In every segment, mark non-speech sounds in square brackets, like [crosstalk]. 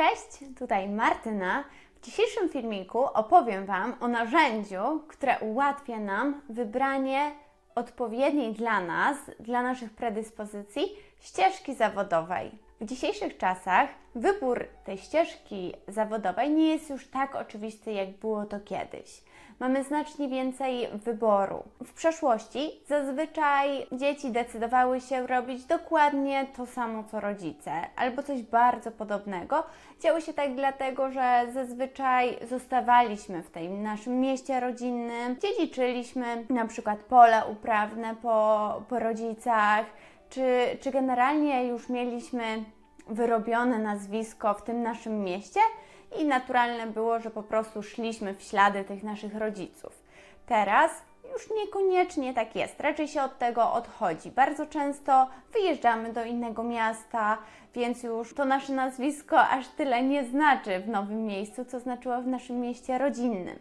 Cześć, tutaj Martyna. W dzisiejszym filmiku opowiem Wam o narzędziu, które ułatwia nam wybranie odpowiedniej dla nas, dla naszych predyspozycji ścieżki zawodowej. W dzisiejszych czasach wybór tej ścieżki zawodowej nie jest już tak oczywisty, jak było to kiedyś mamy znacznie więcej wyboru. W przeszłości zazwyczaj dzieci decydowały się robić dokładnie to samo co rodzice, albo coś bardzo podobnego. Działo się tak dlatego, że zazwyczaj zostawaliśmy w tym naszym mieście rodzinnym, dziedziczyliśmy na przykład pole uprawne po, po rodzicach, czy, czy generalnie już mieliśmy wyrobione nazwisko w tym naszym mieście i naturalne było, że po prostu szliśmy w ślady tych naszych rodziców. Teraz już niekoniecznie tak jest, raczej się od tego odchodzi. Bardzo często wyjeżdżamy do innego miasta, więc już to nasze nazwisko aż tyle nie znaczy w nowym miejscu, co znaczyło w naszym mieście rodzinnym.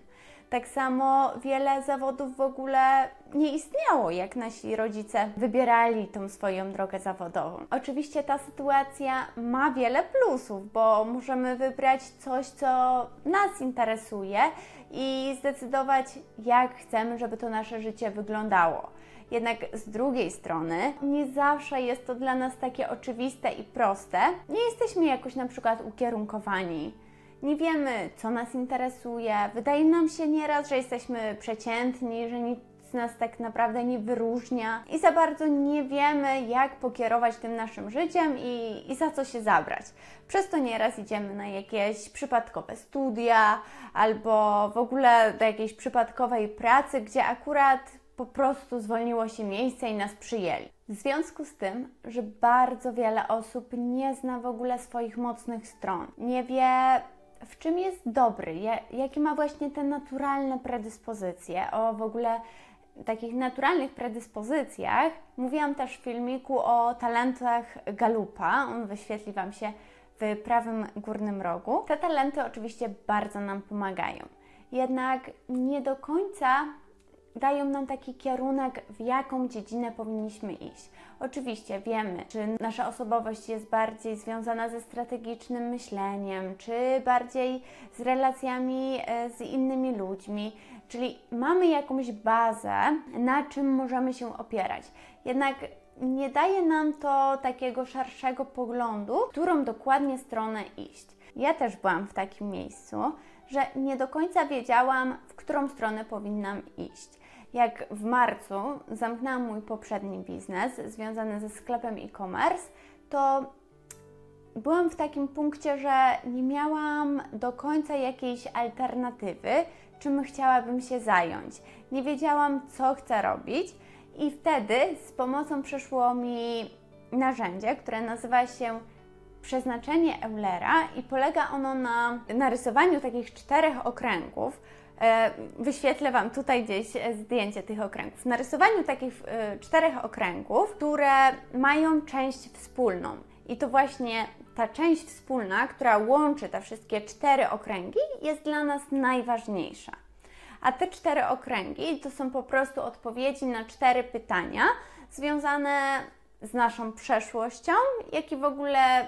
Tak samo wiele zawodów w ogóle nie istniało, jak nasi rodzice wybierali tą swoją drogę zawodową. Oczywiście ta sytuacja ma wiele plusów, bo możemy wybrać coś, co nas interesuje i zdecydować, jak chcemy, żeby to nasze życie wyglądało. Jednak z drugiej strony nie zawsze jest to dla nas takie oczywiste i proste. Nie jesteśmy jakoś na przykład ukierunkowani nie wiemy, co nas interesuje. Wydaje nam się nieraz, że jesteśmy przeciętni, że nic nas tak naprawdę nie wyróżnia i za bardzo nie wiemy, jak pokierować tym naszym życiem i, i za co się zabrać. Przez to nieraz idziemy na jakieś przypadkowe studia albo w ogóle do jakiejś przypadkowej pracy, gdzie akurat po prostu zwolniło się miejsce i nas przyjęli. W związku z tym, że bardzo wiele osób nie zna w ogóle swoich mocnych stron, nie wie, w czym jest dobry, jakie ma właśnie te naturalne predyspozycje, o w ogóle takich naturalnych predyspozycjach. Mówiłam też w filmiku o talentach Galupa, on wyświetli Wam się w prawym górnym rogu. Te talenty oczywiście bardzo nam pomagają, jednak nie do końca dają nam taki kierunek, w jaką dziedzinę powinniśmy iść. Oczywiście wiemy, czy nasza osobowość jest bardziej związana ze strategicznym myśleniem, czy bardziej z relacjami e, z innymi ludźmi, czyli mamy jakąś bazę, na czym możemy się opierać. Jednak nie daje nam to takiego szerszego poglądu, którą dokładnie stronę iść. Ja też byłam w takim miejscu, że nie do końca wiedziałam, w którą stronę powinnam iść jak w marcu zamknęłam mój poprzedni biznes związany ze sklepem e-commerce, to byłam w takim punkcie, że nie miałam do końca jakiejś alternatywy, czym chciałabym się zająć. Nie wiedziałam, co chcę robić, i wtedy z pomocą przyszło mi narzędzie, które nazywa się przeznaczenie Eulera i polega ono na narysowaniu takich czterech okręgów E, wyświetlę Wam tutaj gdzieś e, zdjęcie tych okręgów. Narysowaniu takich e, czterech okręgów, które mają część wspólną. I to właśnie ta część wspólna, która łączy te wszystkie cztery okręgi, jest dla nas najważniejsza. A te cztery okręgi to są po prostu odpowiedzi na cztery pytania związane z naszą przeszłością, jak i w ogóle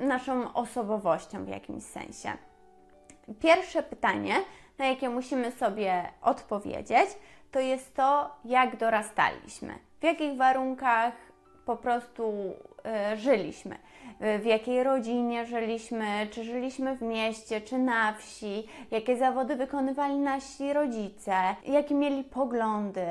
naszą osobowością w jakimś sensie. Pierwsze pytanie na jakie musimy sobie odpowiedzieć, to jest to, jak dorastaliśmy, w jakich warunkach po prostu y, żyliśmy, y, w jakiej rodzinie żyliśmy, czy żyliśmy w mieście, czy na wsi, jakie zawody wykonywali nasi rodzice, jakie mieli poglądy.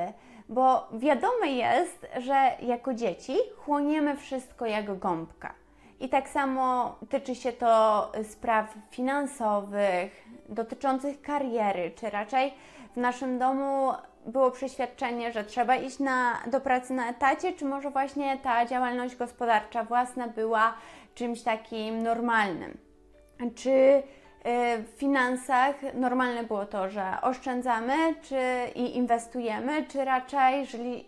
Bo wiadome jest, że jako dzieci chłoniemy wszystko jak gąbka. I tak samo tyczy się to spraw finansowych, dotyczących kariery, czy raczej w naszym domu było przeświadczenie, że trzeba iść na, do pracy na etacie, czy może właśnie ta działalność gospodarcza własna była czymś takim normalnym? Czy y, w finansach normalne było to, że oszczędzamy czy i inwestujemy, czy raczej żyli,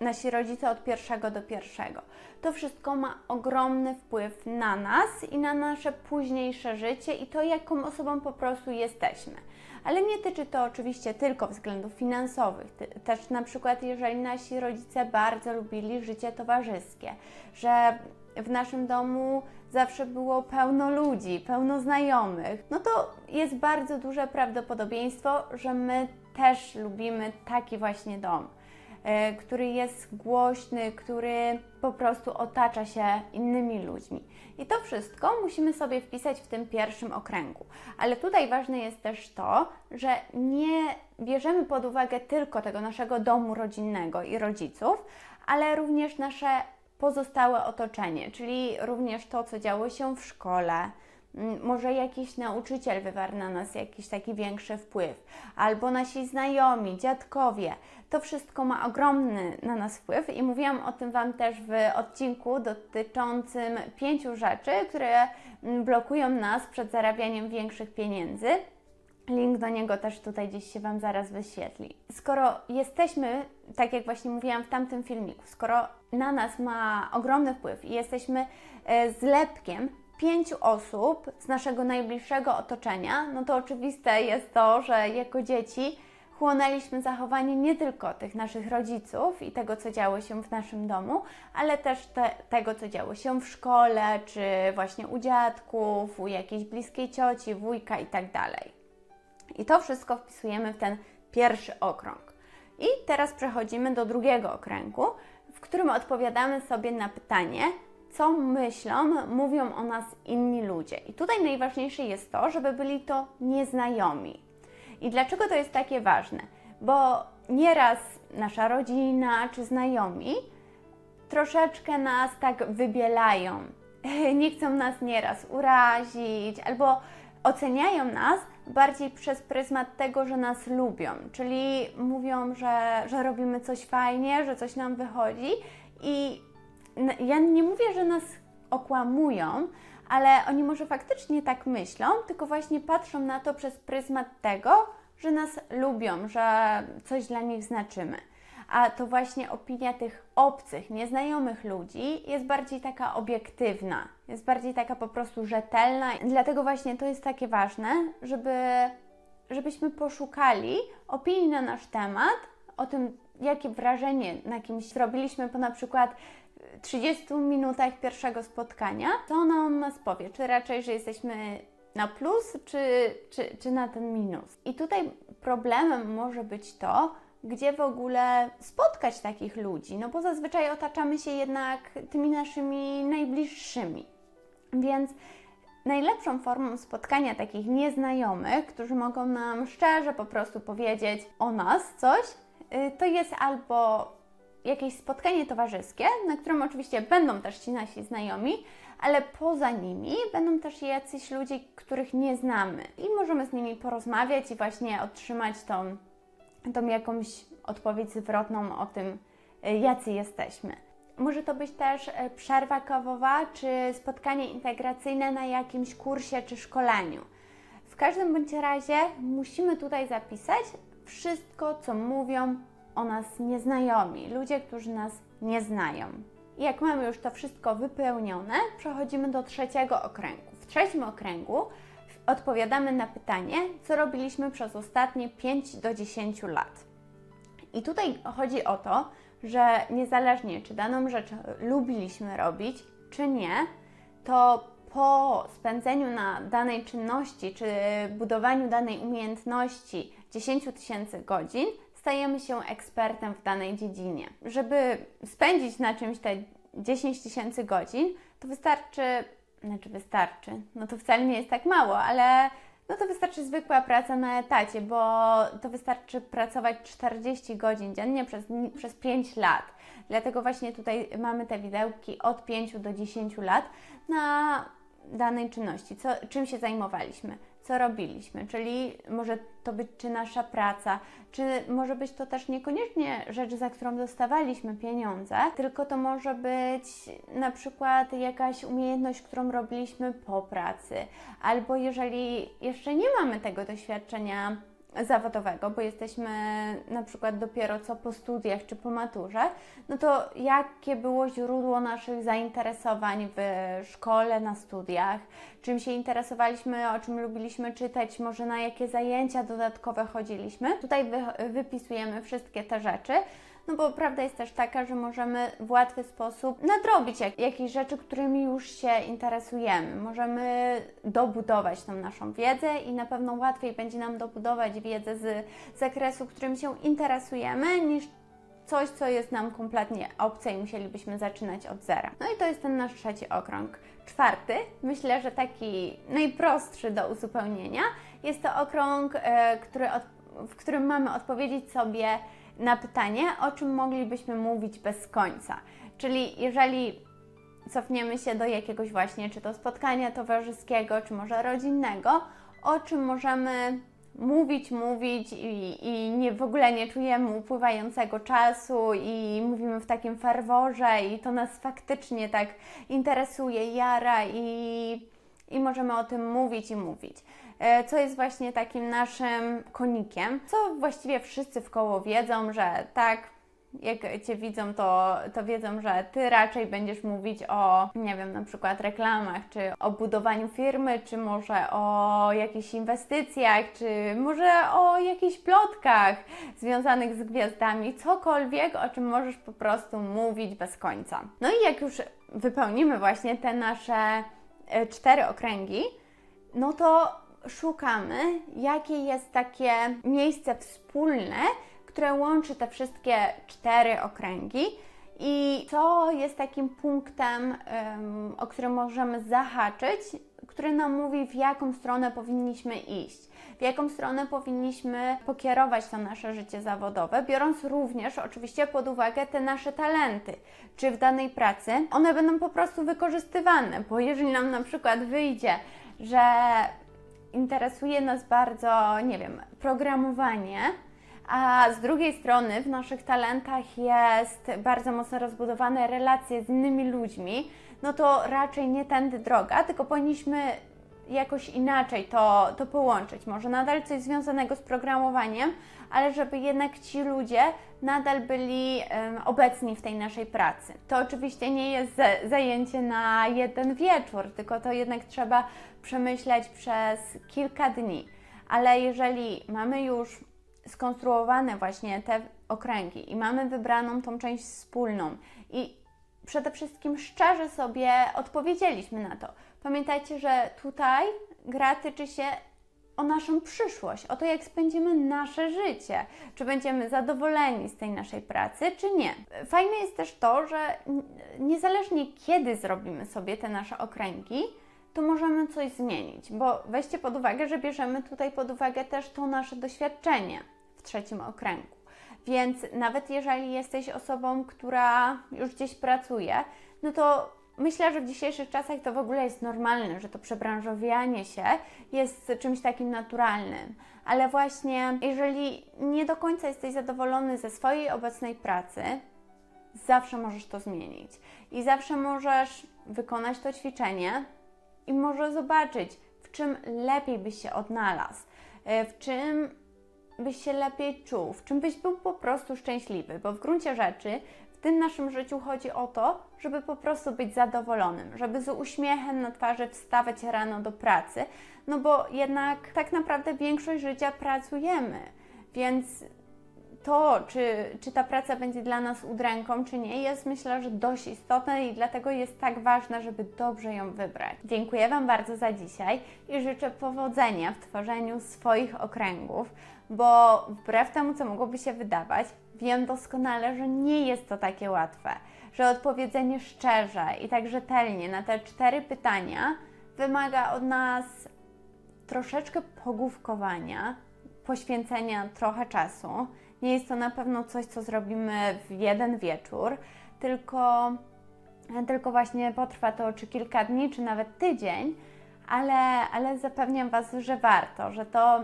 nasi rodzice od pierwszego do pierwszego. To wszystko ma ogromny wpływ na nas i na nasze późniejsze życie i to, jaką osobą po prostu jesteśmy. Ale nie tyczy to oczywiście tylko względów finansowych. Też na przykład, jeżeli nasi rodzice bardzo lubili życie towarzyskie, że w naszym domu zawsze było pełno ludzi, pełno znajomych, no to jest bardzo duże prawdopodobieństwo, że my też lubimy taki właśnie dom. E, który jest głośny, który po prostu otacza się innymi ludźmi. I to wszystko musimy sobie wpisać w tym pierwszym okręgu. Ale tutaj ważne jest też to, że nie bierzemy pod uwagę tylko tego naszego domu rodzinnego i rodziców, ale również nasze pozostałe otoczenie, czyli również to, co działo się w szkole, może jakiś nauczyciel wywarł na nas jakiś taki większy wpływ, albo nasi znajomi, dziadkowie. To wszystko ma ogromny na nas wpływ i mówiłam o tym Wam też w odcinku dotyczącym pięciu rzeczy, które blokują nas przed zarabianiem większych pieniędzy. Link do niego też tutaj gdzieś się Wam zaraz wyświetli. Skoro jesteśmy, tak jak właśnie mówiłam w tamtym filmiku, skoro na nas ma ogromny wpływ i jesteśmy e, zlepkiem pięciu osób z naszego najbliższego otoczenia, no to oczywiste jest to, że jako dzieci chłonęliśmy zachowanie nie tylko tych naszych rodziców i tego, co działo się w naszym domu, ale też te, tego, co działo się w szkole, czy właśnie u dziadków, u jakiejś bliskiej cioci, wujka i tak dalej. I to wszystko wpisujemy w ten pierwszy okrąg. I teraz przechodzimy do drugiego okręgu, w którym odpowiadamy sobie na pytanie, co myślą, mówią o nas inni ludzie. I tutaj najważniejsze jest to, żeby byli to nieznajomi. I dlaczego to jest takie ważne? Bo nieraz nasza rodzina czy znajomi troszeczkę nas tak wybielają. [laughs] Nie chcą nas nieraz urazić albo oceniają nas bardziej przez pryzmat tego, że nas lubią, czyli mówią, że, że robimy coś fajnie, że coś nam wychodzi i ja nie mówię, że nas okłamują, ale oni może faktycznie tak myślą, tylko właśnie patrzą na to przez pryzmat tego, że nas lubią, że coś dla nich znaczymy. A to właśnie opinia tych obcych, nieznajomych ludzi jest bardziej taka obiektywna, jest bardziej taka po prostu rzetelna. Dlatego właśnie to jest takie ważne, żeby, żebyśmy poszukali opinii na nasz temat, o tym, jakie wrażenie na kimś zrobiliśmy po na przykład 30 minutach pierwszego spotkania, to ona nas powie, czy raczej, że jesteśmy na plus, czy, czy, czy na ten minus. I tutaj problemem może być to, gdzie w ogóle spotkać takich ludzi, no bo zazwyczaj otaczamy się jednak tymi naszymi najbliższymi. Więc najlepszą formą spotkania takich nieznajomych, którzy mogą nam szczerze po prostu powiedzieć o nas coś, y, to jest albo jakieś spotkanie towarzyskie, na którym oczywiście będą też ci nasi znajomi, ale poza nimi będą też jacyś ludzie, których nie znamy i możemy z nimi porozmawiać i właśnie otrzymać tą, tą jakąś odpowiedź zwrotną o tym, y, jacy jesteśmy. Może to być też y, przerwa kawowa czy spotkanie integracyjne na jakimś kursie czy szkoleniu. W każdym bądź razie musimy tutaj zapisać wszystko, co mówią o nas nieznajomi, ludzie, którzy nas nie znają. I jak mamy już to wszystko wypełnione, przechodzimy do trzeciego okręgu. W trzecim okręgu odpowiadamy na pytanie, co robiliśmy przez ostatnie 5 do 10 lat. I tutaj chodzi o to, że niezależnie czy daną rzecz lubiliśmy robić, czy nie, to po spędzeniu na danej czynności, czy budowaniu danej umiejętności 10 tysięcy godzin, stajemy się ekspertem w danej dziedzinie. Żeby spędzić na czymś te 10 tysięcy godzin, to wystarczy, znaczy wystarczy, no to wcale nie jest tak mało, ale no to wystarczy zwykła praca na etacie, bo to wystarczy pracować 40 godzin dziennie przez, przez 5 lat. Dlatego właśnie tutaj mamy te widełki od 5 do 10 lat na danej czynności, co, czym się zajmowaliśmy co robiliśmy, czyli może to być czy nasza praca, czy może być to też niekoniecznie rzecz, za którą dostawaliśmy pieniądze, tylko to może być na przykład jakaś umiejętność, którą robiliśmy po pracy, albo jeżeli jeszcze nie mamy tego doświadczenia zawodowego, bo jesteśmy na przykład dopiero co po studiach czy po maturze, no to jakie było źródło naszych zainteresowań w szkole, na studiach, czym się interesowaliśmy, o czym lubiliśmy czytać, może na jakie zajęcia dodatkowe chodziliśmy. Tutaj wy, wypisujemy wszystkie te rzeczy. No bo prawda jest też taka, że możemy w łatwy sposób nadrobić jak, jakieś rzeczy, którymi już się interesujemy. Możemy dobudować tą naszą wiedzę i na pewno łatwiej będzie nam dobudować wiedzę z zakresu, którym się interesujemy, niż coś, co jest nam kompletnie obce i musielibyśmy zaczynać od zera. No i to jest ten nasz trzeci okrąg. Czwarty, myślę, że taki najprostszy do uzupełnienia, jest to okrąg, e, który od, w którym mamy odpowiedzieć sobie na pytanie, o czym moglibyśmy mówić bez końca. Czyli jeżeli cofniemy się do jakiegoś właśnie, czy to spotkania towarzyskiego, czy może rodzinnego, o czym możemy mówić, mówić i, i nie, w ogóle nie czujemy upływającego czasu i mówimy w takim ferworze i to nas faktycznie tak interesuje, jara i, i możemy o tym mówić i mówić. E, co jest właśnie takim naszym konikiem, co właściwie wszyscy w koło wiedzą, że tak, jak Cię widzą, to, to wiedzą, że Ty raczej będziesz mówić o, nie wiem, na przykład reklamach, czy o budowaniu firmy, czy może o jakichś inwestycjach, czy może o jakichś plotkach związanych z gwiazdami, cokolwiek, o czym możesz po prostu mówić bez końca. No i jak już wypełnimy właśnie te nasze e, cztery okręgi, no to szukamy, jakie jest takie miejsce wspólne, które łączy te wszystkie cztery okręgi i co jest takim punktem, o którym możemy zahaczyć, który nam mówi, w jaką stronę powinniśmy iść, w jaką stronę powinniśmy pokierować to nasze życie zawodowe, biorąc również oczywiście pod uwagę te nasze talenty, czy w danej pracy one będą po prostu wykorzystywane, bo jeżeli nam na przykład wyjdzie, że interesuje nas bardzo, nie wiem, programowanie, a z drugiej strony w naszych talentach jest bardzo mocno rozbudowane relacje z innymi ludźmi, no to raczej nie tędy droga, tylko powinniśmy jakoś inaczej to, to połączyć. Może nadal coś związanego z programowaniem, ale żeby jednak ci ludzie nadal byli um, obecni w tej naszej pracy. To oczywiście nie jest zajęcie na jeden wieczór, tylko to jednak trzeba przemyśleć przez kilka dni. Ale jeżeli mamy już skonstruowane właśnie te okręgi i mamy wybraną tą część wspólną i przede wszystkim szczerze sobie odpowiedzieliśmy na to. Pamiętajcie, że tutaj gra tyczy się o naszą przyszłość, o to, jak spędzimy nasze życie, czy będziemy zadowoleni z tej naszej pracy, czy nie. Fajne jest też to, że niezależnie kiedy zrobimy sobie te nasze okręgi, to możemy coś zmienić, bo weźcie pod uwagę, że bierzemy tutaj pod uwagę też to nasze doświadczenie w trzecim okręgu. Więc nawet jeżeli jesteś osobą, która już gdzieś pracuje, no to myślę, że w dzisiejszych czasach to w ogóle jest normalne, że to przebranżowianie się jest czymś takim naturalnym. Ale właśnie, jeżeli nie do końca jesteś zadowolony ze swojej obecnej pracy, zawsze możesz to zmienić. I zawsze możesz wykonać to ćwiczenie i może zobaczyć, w czym lepiej byś się odnalazł, e, w czym byś się lepiej czuł, w czym byś był po prostu szczęśliwy, bo w gruncie rzeczy w tym naszym życiu chodzi o to, żeby po prostu być zadowolonym, żeby z uśmiechem na twarzy wstawać rano do pracy, no bo jednak tak naprawdę większość życia pracujemy, więc to, czy, czy ta praca będzie dla nas udręką, czy nie, jest myślę, że dość istotne i dlatego jest tak ważne, żeby dobrze ją wybrać. Dziękuję Wam bardzo za dzisiaj i życzę powodzenia w tworzeniu swoich okręgów, bo wbrew temu, co mogłoby się wydawać, wiem doskonale, że nie jest to takie łatwe, że odpowiedzenie szczerze i tak rzetelnie na te cztery pytania wymaga od nas troszeczkę pogłówkowania, poświęcenia trochę czasu. Nie jest to na pewno coś, co zrobimy w jeden wieczór, tylko, tylko właśnie potrwa to czy kilka dni, czy nawet tydzień, ale, ale zapewniam Was, że warto, że to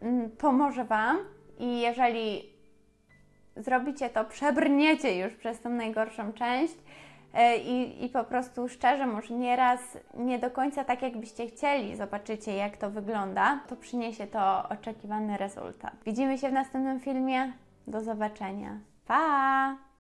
mm, pomoże Wam i jeżeli zrobicie to, przebrniecie już przez tą najgorszą część e, i, i po prostu szczerze, może nieraz nie do końca tak, jakbyście chcieli, zobaczycie, jak to wygląda, to przyniesie to oczekiwany rezultat. Widzimy się w następnym filmie. Do zobaczenia. Pa!